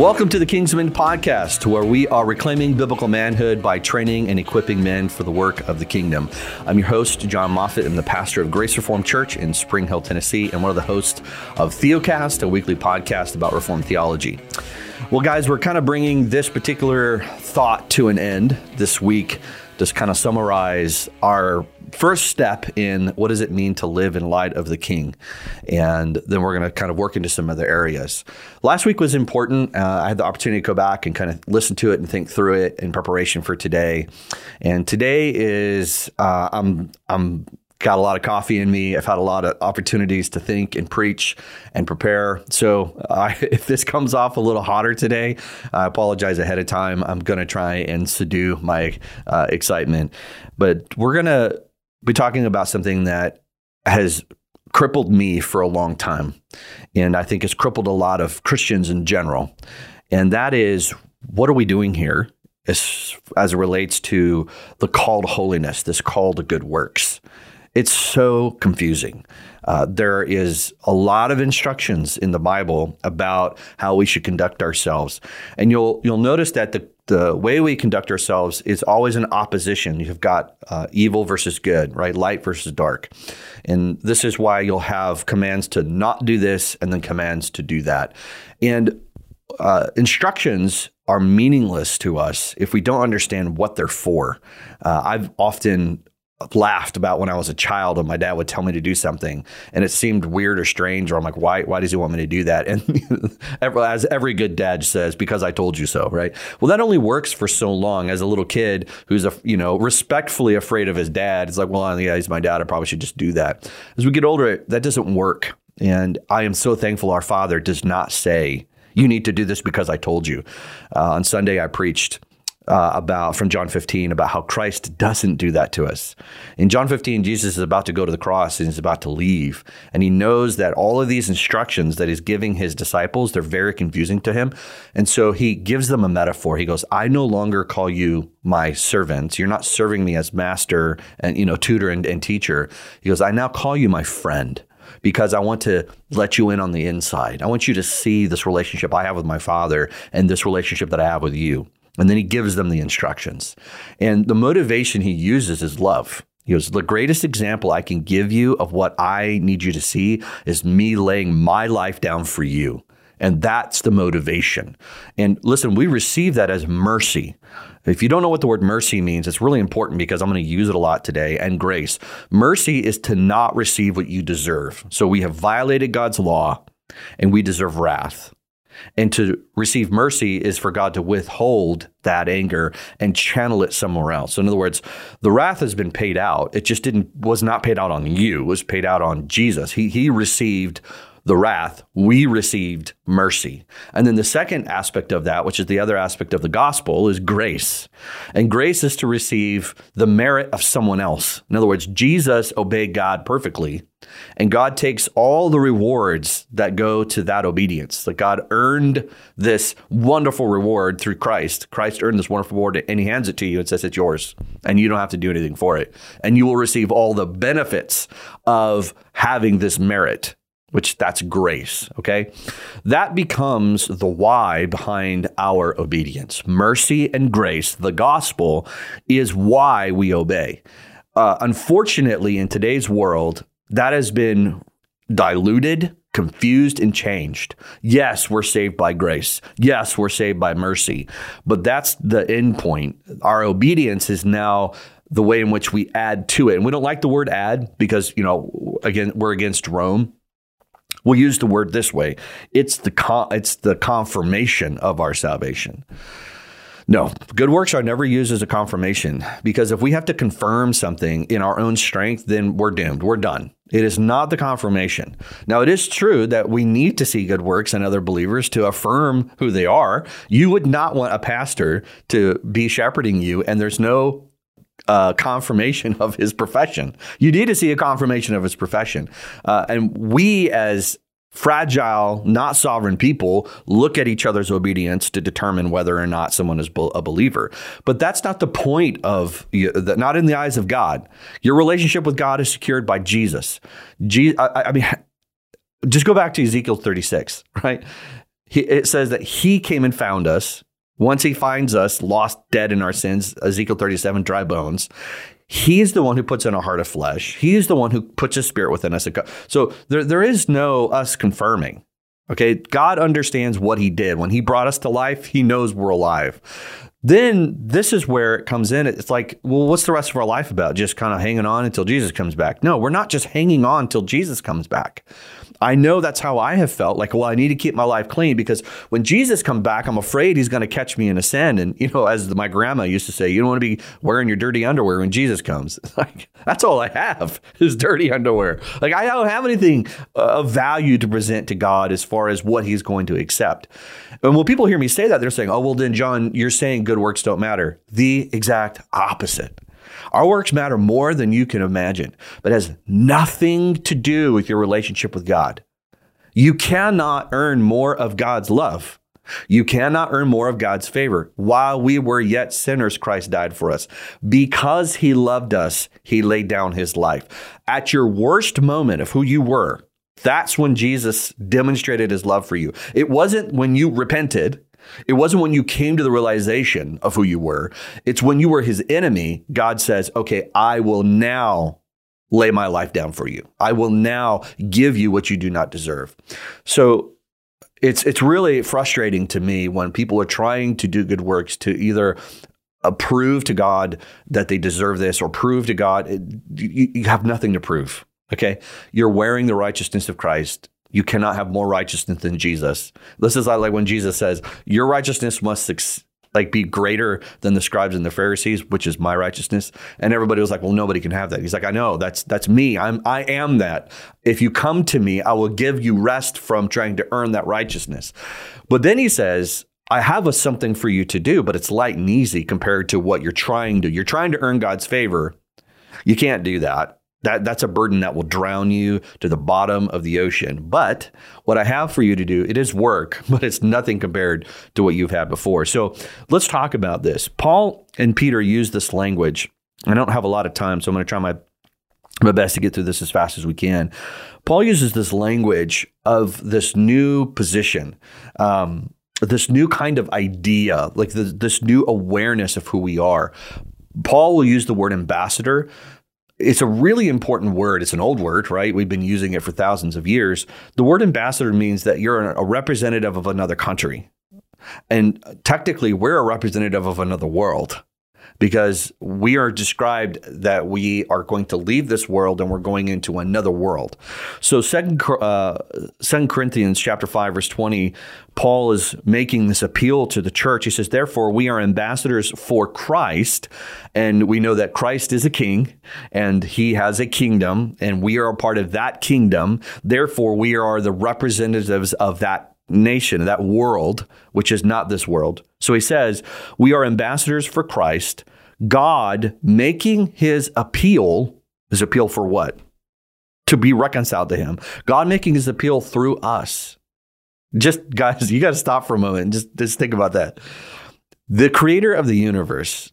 Welcome to the Kingsmen Podcast, where we are reclaiming biblical manhood by training and equipping men for the work of the kingdom. I'm your host, Jon Moffitt. I'm the pastor of Grace Reformed Church in Spring Hill, Tennessee, and one of the hosts of Theocast, a weekly podcast about Reformed theology. Well, guys, we're kind of bringing this particular thought to an end this week just kind of summarize our first step in what does it mean to live in light of the king and then we're going to kind of work into some other areas last week was important uh, i had the opportunity to go back and kind of listen to it and think through it in preparation for today and today is uh, i'm i'm got a lot of coffee in me. I've had a lot of opportunities to think and preach and prepare. So uh, if this comes off a little hotter today, I apologize ahead of time. I'm going to try and subdue my uh, excitement. But we're going to be talking about something that has crippled me for a long time. And I think has crippled a lot of Christians in general. And that is what are we doing here? As, as it relates to the call to holiness, this call to good works. It's so confusing. Uh, there is a lot of instructions in the Bible about how we should conduct ourselves, and you'll you'll notice that the the way we conduct ourselves is always in opposition. You've got uh, evil versus good, right? Light versus dark, and this is why you'll have commands to not do this and then commands to do that, and uh, instructions are meaningless to us if we don't understand what they're for. Uh, I've often laughed about when I was a child and my dad would tell me to do something and it seemed weird or strange or I'm like why why does he want me to do that? And as every good dad says because I told you so right? Well that only works for so long. As a little kid who's a you know respectfully afraid of his dad it's like well yeah he's my dad I probably should just do that. As we get older that doesn't work and I am so thankful our father does not say you need to do this because I told you. Uh, on Sunday I preached uh, about from John 15 about how Christ doesn't do that to us. In John 15, Jesus is about to go to the cross and he's about to leave, and he knows that all of these instructions that he's giving his disciples they're very confusing to him, and so he gives them a metaphor. He goes, "I no longer call you my servants. You're not serving me as master and you know tutor and, and teacher." He goes, "I now call you my friend." because I want to let you in on the inside. I want you to see this relationship I have with my father and this relationship that I have with you. And then he gives them the instructions. And the motivation he uses is love. He goes, The greatest example I can give you of what I need you to see is me laying my life down for you. And that's the motivation. And listen, we receive that as mercy. If you don't know what the word mercy means, it's really important because I'm going to use it a lot today. And grace. Mercy is to not receive what you deserve. So we have violated God's law and we deserve wrath. And to receive mercy is for God to withhold that anger and channel it somewhere else. So in other words, the wrath has been paid out. It just didn't was not paid out on you, it was paid out on Jesus. He he received the wrath, we received mercy. And then the second aspect of that, which is the other aspect of the gospel, is grace. And grace is to receive the merit of someone else. In other words, Jesus obeyed God perfectly, and God takes all the rewards that go to that obedience. That God earned this wonderful reward through Christ. Christ earned this wonderful reward, and He hands it to you and says it's yours, and you don't have to do anything for it. And you will receive all the benefits of having this merit which that's grace, okay? That becomes the why behind our obedience. Mercy and grace, the gospel, is why we obey. Uh, unfortunately, in today's world, that has been diluted, confused, and changed. Yes, we're saved by grace. Yes, we're saved by mercy. But that's the end point. Our obedience is now the way in which we add to it. And we don't like the word add because, you know, again, we're against Rome. We'll use the word this way. It's the con- it's the confirmation of our salvation. No, good works are never used as a confirmation because if we have to confirm something in our own strength, then we're doomed. We're done. It is not the confirmation. Now, it is true that we need to see good works in other believers to affirm who they are. You would not want a pastor to be shepherding you, and there's no uh, confirmation of his profession. You need to see a confirmation of his profession. Uh, and we, as fragile, not sovereign people, look at each other's obedience to determine whether or not someone is a believer. But that's not the point of, not in the eyes of God. Your relationship with God is secured by Jesus. Je- I, I mean, just go back to Ezekiel 36, right? he, it says that he came and found us. Once he finds us lost, dead in our sins, Ezekiel 37, dry bones, he is the one who puts in a heart of flesh. He is the one who puts a spirit within us. So there, there is no us confirming. Okay. God understands what he did. When he brought us to life, he knows we're alive. Then this is where it comes in. It's like, well, what's the rest of our life about? Just kind of hanging on until Jesus comes back. No, we're not just hanging on until Jesus comes back. I know that's how I have felt. Like, well, I need to keep my life clean because when Jesus comes back, I'm afraid he's going to catch me in a sin. And, you know, as my grandma used to say, you don't want to be wearing your dirty underwear when Jesus comes. Like, that's all I have is dirty underwear. Like, I don't have anything uh, of value to present to God as far as what he's going to accept. And when people hear me say that, they're saying, oh, well, then, Jon, you're saying good works don't matter. The exact opposite. Our works matter more than you can imagine, but has nothing to do with your relationship with God. You cannot earn more of God's love. You cannot earn more of God's favor. While we were yet sinners, Christ died for us. Because he loved us, he laid down his life. At your worst moment of who you were, that's when Jesus demonstrated his love for you. It wasn't when you repented. It wasn't when you came to the realization of who you were. It's when you were his enemy, God says, okay, I will now lay my life down for you. I will now give you what you do not deserve. So it's it's really frustrating to me when people are trying to do good works to either prove to God that they deserve this or prove to God you, you have nothing to prove. Okay, you're wearing the righteousness of Christ you cannot have more righteousness than Jesus. This is like when Jesus says, "Your righteousness must like be greater than the scribes and the Pharisees, which is my righteousness." And everybody was like, "Well, nobody can have that." He's like, "I know. That's that's me. I'm I am that. If you come to me, I will give you rest from trying to earn that righteousness." But then he says, I have a something for you to do, but it's light and easy compared to what you're trying to. You're trying to earn God's favor. You can't do that. That, that's a burden that will drown you to the bottom of the ocean. But what I have for you to do, it is work, but it's nothing compared to what you've had before. So let's talk about this. Paul and Peter use this language. I don't have a lot of time, so I'm going to try my my best to get through this as fast as we can. Paul uses this language of this new position, um, this new kind of idea, like the, this new awareness of who we are. Paul will use the word ambassador it's a really important word. It's an old word, right? We've been using it for thousands of years. The word ambassador means that you're a representative of another country. And technically, we're a representative of another world because we are described that we are going to leave this world and we're going into another world. So second, uh, Corinthians chapter 5 verse 20, Paul is making this appeal to the church. He says, therefore we are ambassadors for Christ. And we know that Christ is a king and he has a kingdom and we are a part of that kingdom. Therefore we are the representatives of that nation, that world, which is not this world. So he says, We are ambassadors for Christ, God making his appeal, his appeal for what? To be reconciled to him. God making his appeal through us. Just, guys, you got to stop for a moment and just, just think about that. The creator of the universe,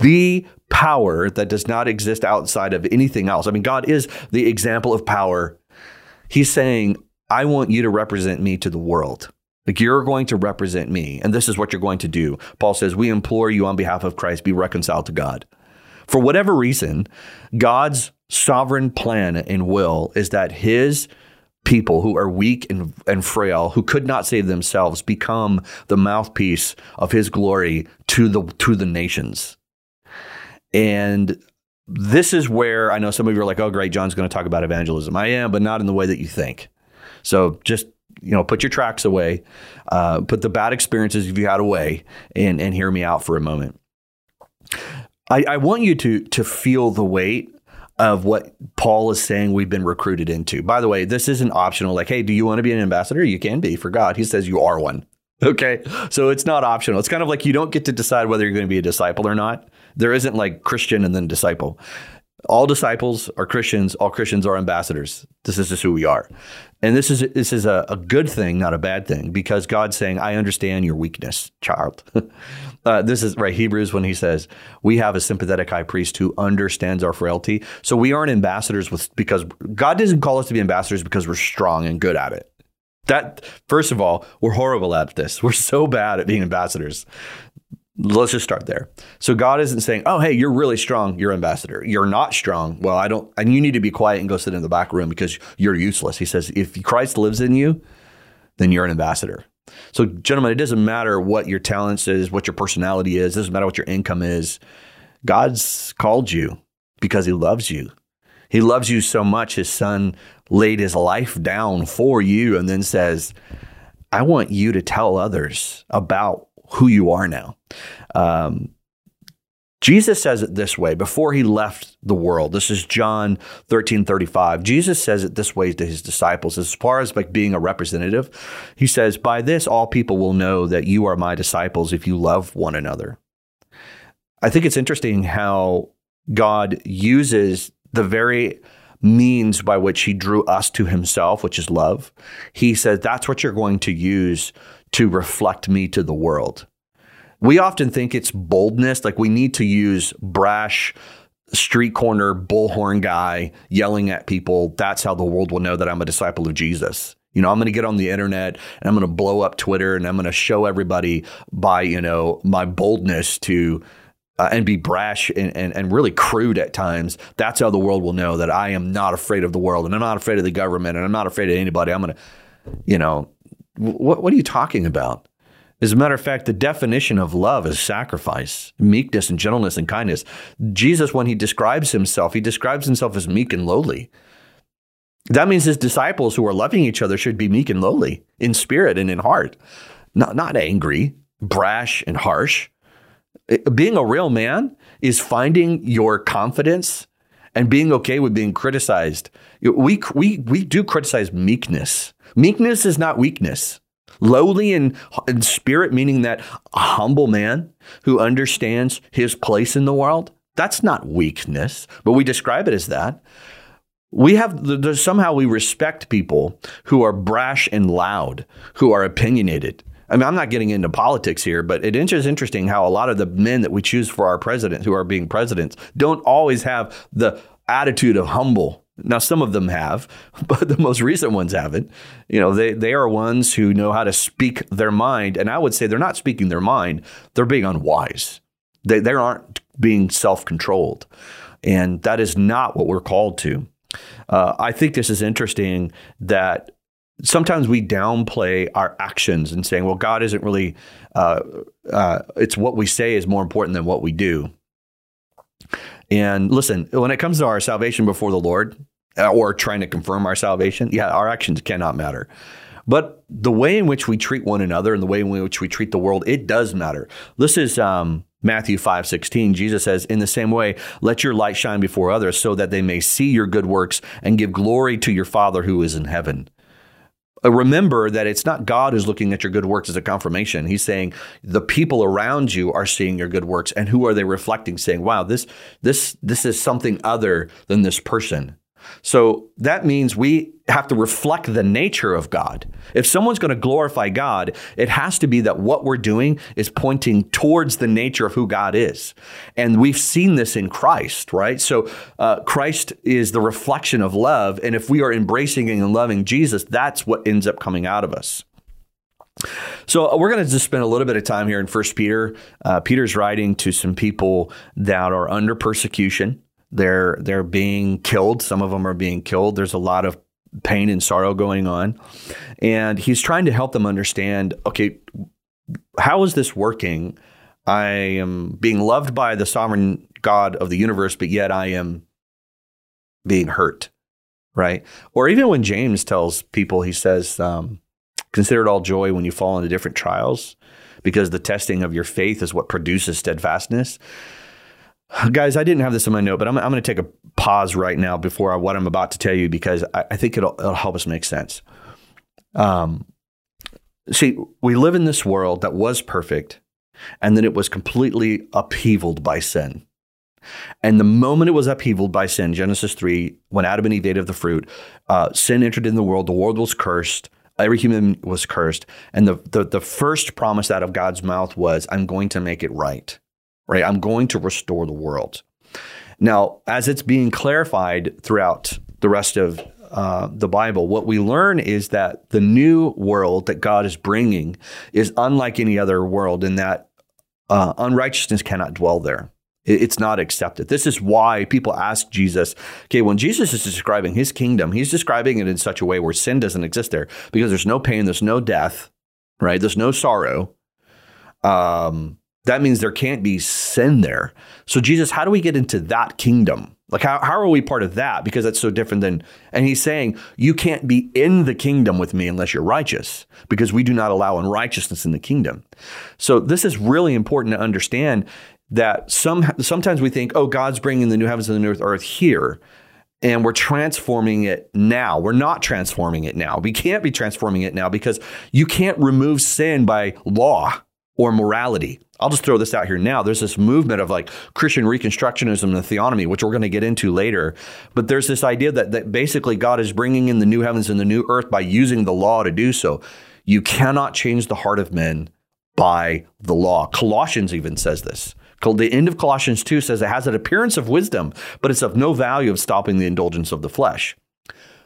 the power that does not exist outside of anything else. I mean, God is the example of power. He's saying, I want you to represent me to the world. Like you're going to represent me, and this is what you're going to do. Paul says, We implore you on behalf of Christ, be reconciled to God. For whatever reason, God's sovereign plan and will is that his people who are weak and, and frail, who could not save themselves, become the mouthpiece of his glory to the to the nations. And this is where I know some of you are like, oh, great, Jon's going to talk about evangelism. I am, but not in the way that you think. So just you know, put your tracks away, uh, put the bad experiences you've had away, and and hear me out for a moment. I, I want you to to feel the weight of what Paul is saying we've been recruited into. By the way, this isn't optional. Like, hey, do you want to be an ambassador? You can be for God. He says you are one. Okay. So it's not optional. It's kind of like you don't get to decide whether you're going to be a disciple or not. There isn't like Christian and then disciple. All disciples are Christians. All Christians are ambassadors. This is just who we are. And this is this is a, a good thing, not a bad thing, because God's saying, "I understand your weakness, child." uh, this is right Hebrews when He says, "We have a sympathetic high priest who understands our frailty." So we aren't ambassadors with because God doesn't call us to be ambassadors because we're strong and good at it. That first of all, we're horrible at this. We're so bad at being ambassadors. Let's just start there. So God isn't saying, "Oh, hey, you're really strong. You're ambassador. You're not strong. Well, I don't, and you need to be quiet and go sit in the back room because you're useless." He says, "If Christ lives in you, then you're an ambassador." So, gentlemen, it doesn't matter what your talents is, what your personality is. It doesn't matter what your income is. God's called you because He loves you. He loves you so much. His Son laid His life down for you, and then says, "I want you to tell others about." Who you are now. Um, Jesus says it this way before he left the world. This is John 13 35. Jesus says it this way to his disciples as far as like being a representative. He says, By this, all people will know that you are my disciples if you love one another. I think it's interesting how God uses the very means by which he drew us to himself, which is love. He says, That's what you're going to use to reflect me to the world. We often think it's boldness, like we need to use brash, street corner, bullhorn guy yelling at people. That's how the world will know that I'm a disciple of Jesus. You know, I'm going to get on the internet and I'm going to blow up Twitter and I'm going to show everybody by, you know, my boldness to uh, and be brash and, and, and really crude at times. That's how the world will know that I am not afraid of the world and I'm not afraid of the government and I'm not afraid of anybody. I'm going to, you know, what, what are you talking about? As a matter of fact, the definition of love is sacrifice, meekness, and gentleness and kindness. Jesus, when he describes himself, he describes himself as meek and lowly. That means his disciples who are loving each other should be meek and lowly in spirit and in heart, not, not angry, brash, and harsh. Being a real man is finding your confidence and being okay with being criticized. We, we, we do criticize meekness Meekness is not weakness. Lowly in, in spirit, meaning that a humble man who understands his place in the world, that's not weakness, but we describe it as that. We have somehow we respect people who are brash and loud, who are opinionated. I mean, I'm not getting into politics here, but it is interesting how a lot of the men that we choose for our president, who are being presidents, don't always have the attitude of humble now, some of them have, but the most recent ones haven't. You know, they, they are ones who know how to speak their mind. And I would say they're not speaking their mind, they're being unwise. They, they aren't being self controlled. And that is not what we're called to. Uh, I think this is interesting that sometimes we downplay our actions and saying, well, God isn't really, uh, uh, it's what we say is more important than what we do. And listen, when it comes to our salvation before the Lord uh, or trying to confirm our salvation, yeah, our actions cannot matter. But the way in which we treat one another and the way in which we treat the world, it does matter. This is um, Matthew 5 16. Jesus says, In the same way, let your light shine before others so that they may see your good works and give glory to your Father who is in heaven. Uh, remember that it's not God who's looking at your good works as a confirmation. He's saying the people around you are seeing your good works, and who are they reflecting? Saying, "Wow, this this this is something other than this person." So that means we have to reflect the nature of God. If someone's going to glorify God, it has to be that what we're doing is pointing towards the nature of who God is. And we've seen this in Christ, right? So uh, Christ is the reflection of love. And if we are embracing and loving Jesus, that's what ends up coming out of us. So uh, we're going to just spend a little bit of time here in First Peter. Uh, Peter's writing to some people that are under persecution. They're they're being killed. Some of them are being killed. There's a lot of pain and sorrow going on, and he's trying to help them understand. Okay, how is this working? I am being loved by the sovereign God of the universe, but yet I am being hurt, right? Or even when James tells people, he says, um, "Consider it all joy when you fall into different trials." Because the testing of your faith is what produces steadfastness. Guys, I didn't have this in my note, but I'm, I'm going to take a pause right now before I, what I'm about to tell you because I, I think it'll, it'll help us make sense. Um, see, we live in this world that was perfect, and then it was completely upheavaled by sin. And the moment it was upheavaled by sin, Genesis 3, when Adam and Eve ate of the fruit, uh, sin entered in the world, the world was cursed, every human was cursed. And the, the, the first promise out of God's mouth was, I'm going to make it right right? I'm going to restore the world. Now, as it's being clarified throughout the rest of uh, the Bible, what we learn is that the new world that God is bringing is unlike any other world in that uh, unrighteousness cannot dwell there. It's not accepted. This is why people ask Jesus, okay, when Jesus is describing his kingdom, he's describing it in such a way where sin doesn't exist there because there's no pain, there's no death, right? There's no sorrow. Um, that means there can't be sin there. So, Jesus, how do we get into that kingdom? Like, how, how are we part of that? Because that's so different than, and he's saying, you can't be in the kingdom with me unless you're righteous, because we do not allow unrighteousness in the kingdom. So, this is really important to understand that some sometimes we think, oh, God's bringing the new heavens and the new earth here, and we're transforming it now. We're not transforming it now. We can't be transforming it now because you can't remove sin by law or morality. I'll just throw this out here now. There's this movement of like Christian Reconstructionism and theonomy, which we're going to get into later. But there's this idea that, that basically God is bringing in the new heavens and the new earth by using the law to do so. You cannot change the heart of men by the law. Colossians even says this. The end of Colossians 2 says it has an appearance of wisdom, but it's of no value of stopping the indulgence of the flesh.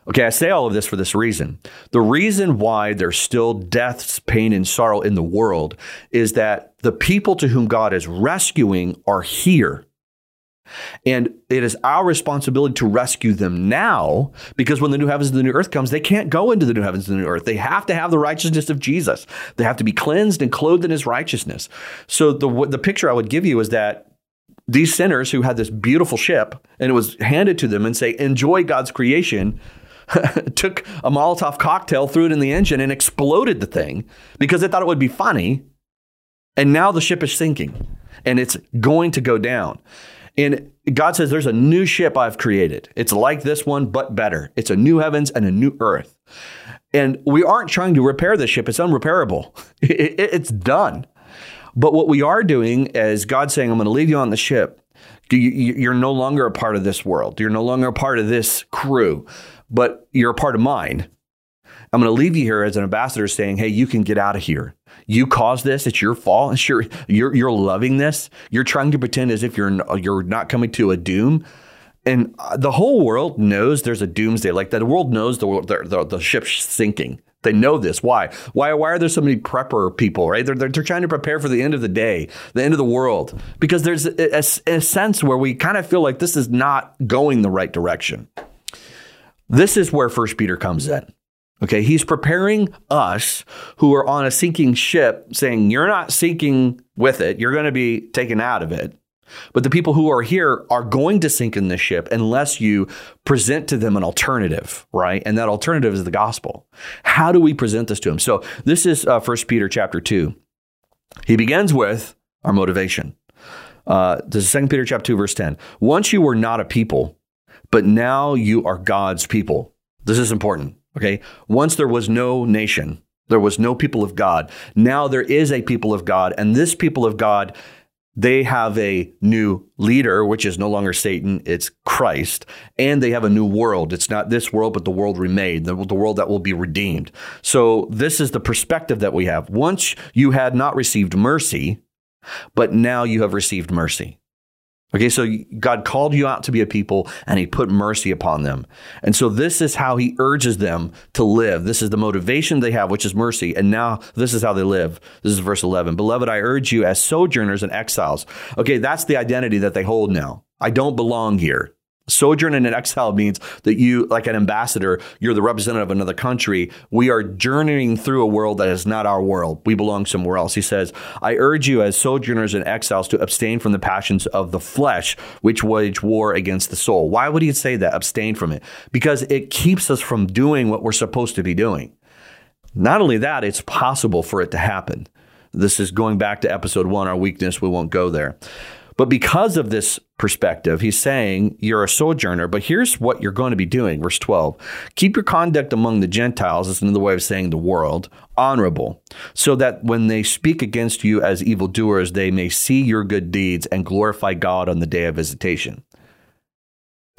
Okay, I say all of this for this reason. The reason why there's still deaths, pain, and sorrow in the world is that the people to whom God is rescuing are here. And it is our responsibility to rescue them now because when the new heavens and the new earth comes, they can't go into the new heavens and the new earth. They have to have the righteousness of Jesus. They have to be cleansed and clothed in his righteousness. So the, the picture I would give you is that these sinners who had this beautiful ship and it was handed to them and say, enjoy God's creation, took a Molotov cocktail, threw it in the engine, and exploded the thing because they thought it would be funny. And now the ship is sinking and it's going to go down. And God says, There's a new ship I've created. It's like this one, but better. It's a new heavens and a new earth. And we aren't trying to repair the ship, it's unrepairable. it's done. But what we are doing is God saying, I'm going to leave you on the ship. You're no longer a part of this world. You're no longer a part of this crew, but you're a part of mine. I'm going to leave you here as an ambassador saying, hey, you can get out of here. You caused this. It's your fault. It's your, you're, you're loving this. You're trying to pretend as if you're, you're not coming to a doom. And uh, the whole world knows there's a doomsday. Like the world knows the, the, the, the ship's sinking. They know this. Why? Why? Why are there so many prepper people? Right? They're, they're, they're trying to prepare for the end of the day, the end of the world, because there's a, a, a sense where we kind of feel like this is not going the right direction. This is where First Peter comes in. Okay, he's preparing us who are on a sinking ship, saying, You're not sinking with it, you're going to be taken out of it. But the people who are here are going to sink in the ship unless you present to them an alternative, right? And that alternative is the gospel. How do we present this to them? So this is uh, 1 Peter chapter 2. He begins with our motivation. Uh, this is 2 Peter chapter 2, verse 10. Once you were not a people, but now you are God's people. This is important. Okay. Once there was no nation, there was no people of God. Now there is a people of God, and this people of God, they have a new leader, which is no longer Satan, it's Christ, and they have a new world. It's not this world, but the world remade, the, the world that will be redeemed. So this is the perspective that we have. Once you had not received mercy, but now you have received mercy. Okay, so God called you out to be a people and he put mercy upon them. And so this is how he urges them to live. This is the motivation they have, which is mercy. And now this is how they live. This is verse 11. Beloved, I urge you as sojourners and exiles. Okay, that's the identity that they hold now. I don't belong here. Sojourn in an exile means that you, like an ambassador, you're the representative of another country. We are journeying through a world that is not our world. We belong somewhere else. He says, I urge you as sojourners and exiles to abstain from the passions of the flesh, which wage war against the soul. Why would he say that? Abstain from it. Because it keeps us from doing what we're supposed to be doing. Not only that, it's possible for it to happen. This is going back to episode one, our weakness. We won't go there. But because of this perspective, he's saying you're a sojourner, but here's what you're going to be doing. Verse 12 Keep your conduct among the Gentiles, is another way of saying the world, honorable, so that when they speak against you as evildoers, they may see your good deeds and glorify God on the day of visitation.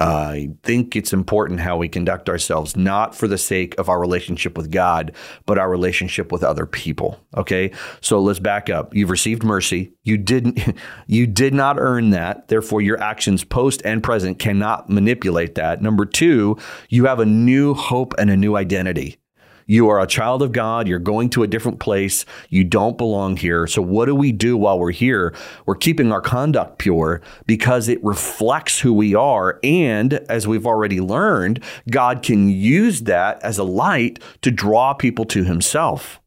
I think it's important how we conduct ourselves, not for the sake of our relationship with God, but our relationship with other people. Okay. So let's back up. You've received mercy. You didn't, you did not earn that. Therefore, your actions post and present cannot manipulate that. Number two, you have a new hope and a new identity. You are a child of God. You're going to a different place. You don't belong here. So, what do we do while we're here? We're keeping our conduct pure because it reflects who we are. And as we've already learned, God can use that as a light to draw people to Himself.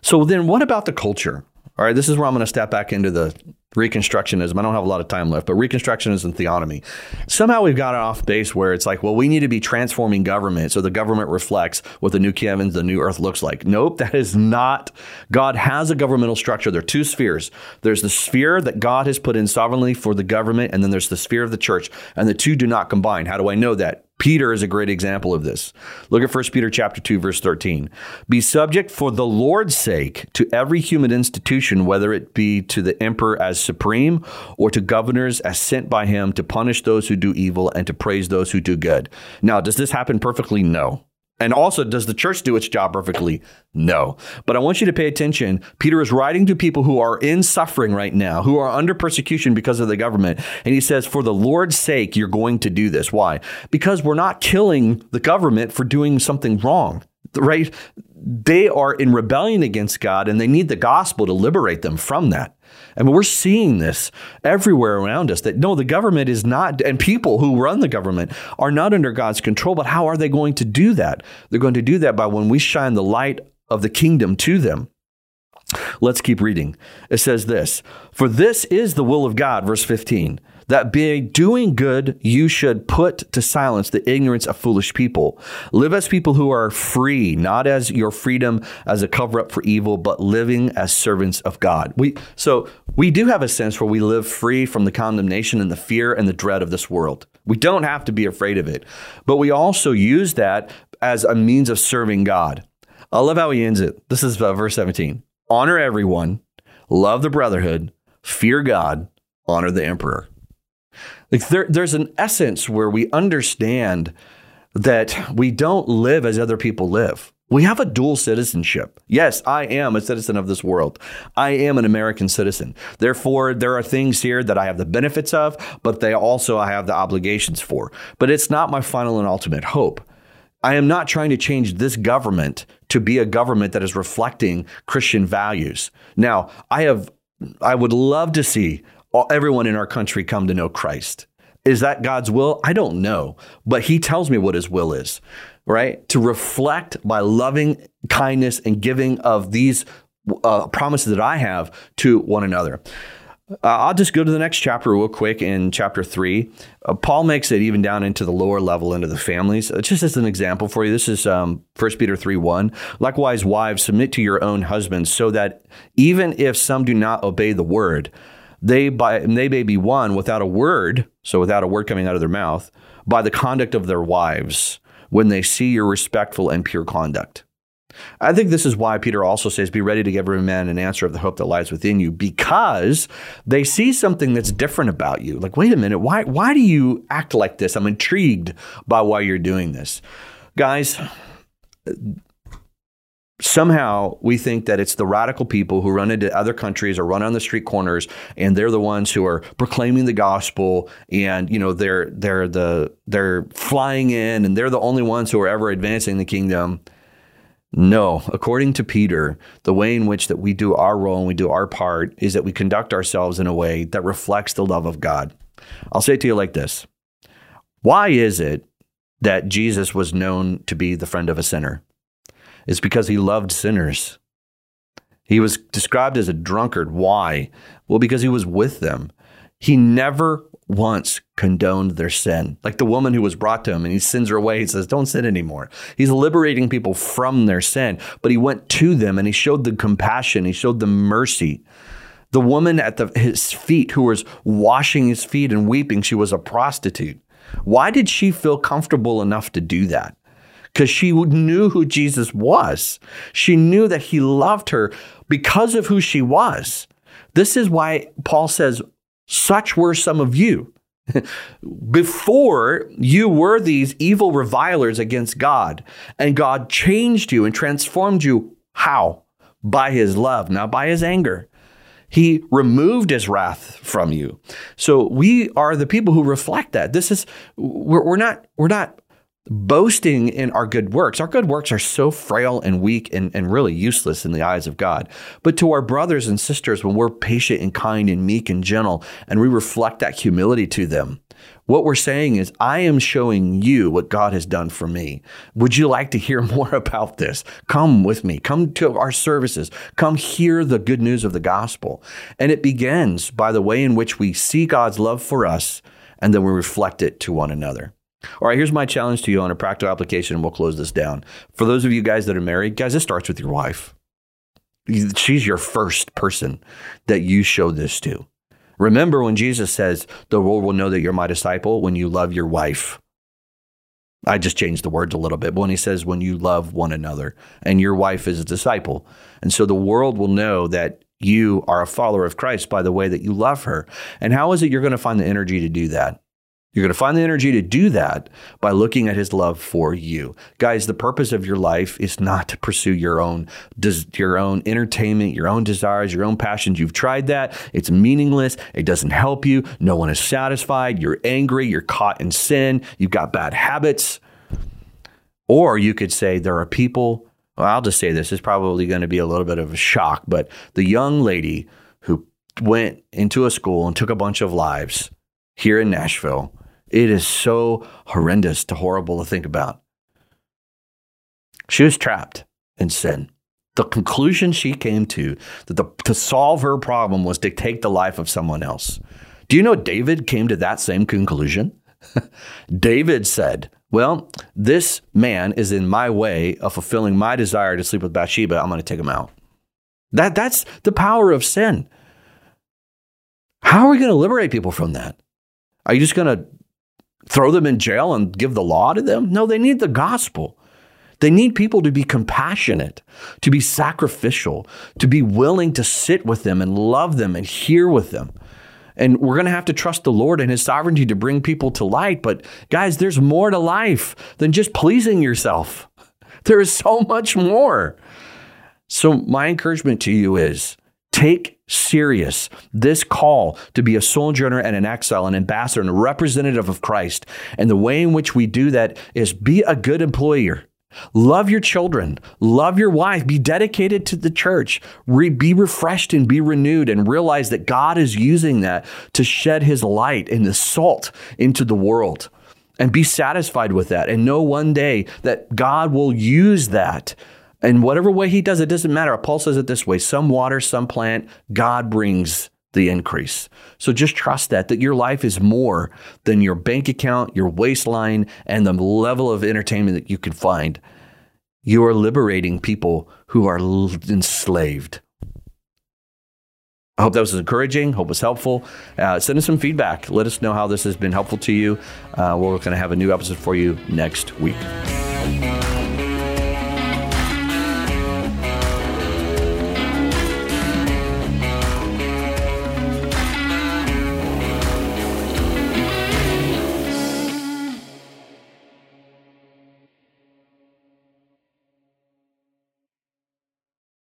So, then what about the culture? All right, this is where I'm going to step back into the Reconstructionism. I don't have a lot of time left, but Reconstructionism theonomy. Somehow we've got it off base where it's like, well, we need to be transforming government so the government reflects what the new heavens, the new earth looks like. Nope, that is not. God has a governmental structure. There are two spheres. There's the sphere that God has put in sovereignly for the government, and then there's the sphere of the church, and the two do not combine. How do I know that? Peter is a great example of this. Look at 1 Peter chapter 2 verse 13. Be subject for the Lord's sake to every human institution whether it be to the emperor as supreme or to governors as sent by him to punish those who do evil and to praise those who do good. Now, does this happen perfectly? No. And also, does the church do its job perfectly? No. But I want you to pay attention. Peter is writing to people who are in suffering right now, who are under persecution because of the government. And he says, For the Lord's sake, you're going to do this. Why? Because we're not killing the government for doing something wrong, right? They are in rebellion against God and they need the gospel to liberate them from that. I mean, we're seeing this everywhere around us that no, the government is not, and people who run the government are not under God's control. But how are they going to do that? They're going to do that by when we shine the light of the kingdom to them. Let's keep reading. It says this For this is the will of God, verse 15 that by doing good you should put to silence the ignorance of foolish people. Live as people who are free, not as your freedom as a cover up for evil, but living as servants of God. We so we do have a sense where we live free from the condemnation and the fear and the dread of this world. We don't have to be afraid of it, but we also use that as a means of serving God. I love how he ends it. This is uh, verse 17. Honor everyone, love the brotherhood, fear God, honor the emperor. Like there, there's an essence where we understand that we don't live as other people live. We have a dual citizenship. Yes, I am a citizen of this world. I am an American citizen. Therefore, there are things here that I have the benefits of, but they also I have the obligations for. But it's not my final and ultimate hope. I am not trying to change this government to be a government that is reflecting Christian values. Now, I have I would love to see everyone in our country come to know Christ. Is that God's will? I don't know, but He tells me what His will is, right? To reflect by loving kindness and giving of these uh, promises that I have to one another. Uh, I'll just go to the next chapter real quick in chapter three. Uh, Paul makes it even down into the lower level, into the families. Uh, just as an example for you, this is um, 1 Peter 3 1. Likewise, wives, submit to your own husbands, so that even if some do not obey the word, they by they may be won without a word, so without a word coming out of their mouth, by the conduct of their wives when they see your respectful and pure conduct. I think this is why Peter also says, Be ready to give every man an answer of the hope that lies within you, because they see something that's different about you. Like, wait a minute, why, why do you act like this? I'm intrigued by why you're doing this. Guys, somehow we think that it's the radical people who run into other countries or run on the street corners and they're the ones who are proclaiming the gospel and you know they're they're the they're flying in and they're the only ones who are ever advancing the kingdom. No. According to peter the way in which that we do our role and we do our part is that we conduct ourselves in a way that reflects the love of god. I'll say it to you like this. Why is it that jesus was known to be the friend of a sinner is because he loved sinners. He was described as a drunkard. Why? Well, because he was with them. He never once condoned their sin. Like the woman who was brought to him and he sends her away. He says, Don't sin anymore. He's liberating people from their sin. But he went to them and he showed them compassion, he showed them mercy. The woman at the, his feet who was washing his feet and weeping, she was a prostitute. Why did she feel comfortable enough to do that? Because she knew who Jesus was. She knew that he loved her because of who she was. This is why Paul says, Such were some of you. Before you were these evil revilers against God, and God changed you and transformed you. How? By his love, not by his anger. He removed his wrath from you. So we are the people who reflect that. This is we're, we're not we're not boasting in our good works. Our good works are so frail and weak and, and really useless in the eyes of God. But to our brothers and sisters, when we're patient and kind and meek and gentle, and we reflect that humility to them, what we're saying is, I am showing you what God has done for me. Would you like to hear more about this? Come with me. Come to our services. Come hear the good news of the gospel. And it begins by the way in which we see God's love for us and then we reflect it to one another. All right, here's my challenge to you on a practical application, and we'll close this down. For those of you guys that are married, guys, it starts with your wife. She's your first person that you show this to. Remember when Jesus says, The world will know that you're my disciple when you love your wife. I just changed the words a little bit, but when he says, When you love one another, and your wife is a disciple. And so the world will know that you are a follower of Christ by the way that you love her. And how is it you're going to find the energy to do that? You're going to find the energy to do that by looking at his love for you. Guys, the purpose of your life is not to pursue your own your own entertainment, your own desires, your own passions. You've tried that. It's meaningless. It doesn't help you. No one is satisfied. You're angry, you're caught in sin, you've got bad habits. Or you could say there are people, well, I'll just say this is probably going to be a little bit of a shock, but the young lady who went into a school and took a bunch of lives here in Nashville it is so horrendous to horrible to think about. She was trapped in sin. The conclusion she came to that the, to solve her problem was to take the life of someone else. Do you know David came to that same conclusion? David said, Well, this man is in my way of fulfilling my desire to sleep with Bathsheba. I'm going to take him out. That, that's the power of sin. How are we going to liberate people from that? Are you just going to throw them in jail and give the law to them. No, they need the gospel. They need people to be compassionate, to be sacrificial, to be willing to sit with them and love them and hear with them. And we're going to have to trust the Lord and His sovereignty to bring people to light. But guys, there's more to life than just pleasing yourself. There is so much more. So, my encouragement to you is take serious this call to be a sojourner and an exile, an ambassador, and a representative of Christ. And the way in which we do that is be a good employer. Love your children. Love your wife. Be dedicated to the church. Re- be refreshed and be renewed and realize that God is using that to shed his light and the salt into the world. And be satisfied with that and know one day that God will use that and whatever way he does, it doesn't matter. Paul says it this way some water, some plant, God brings the increase. So just trust that, that your life is more than your bank account, your waistline, and the level of entertainment that you can find. You are liberating people who are enslaved. I hope that was encouraging. Hope it was helpful. Uh, send us some feedback. Let us know how this has been helpful to you. Uh, we're going to have a new episode for you next week.